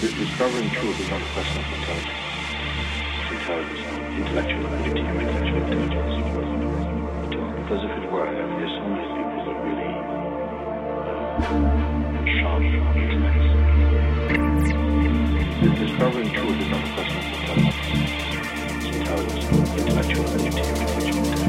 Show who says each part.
Speaker 1: discovering truth is not a question of intelligence. Intelligence, intellectual ability, and intellectual intelligence. Because if it were, there's so many people that really uh, sharp intellects. Discovering truth is not a question of intelligence. Intelligence, intellectual ability, and intellectual intelligence.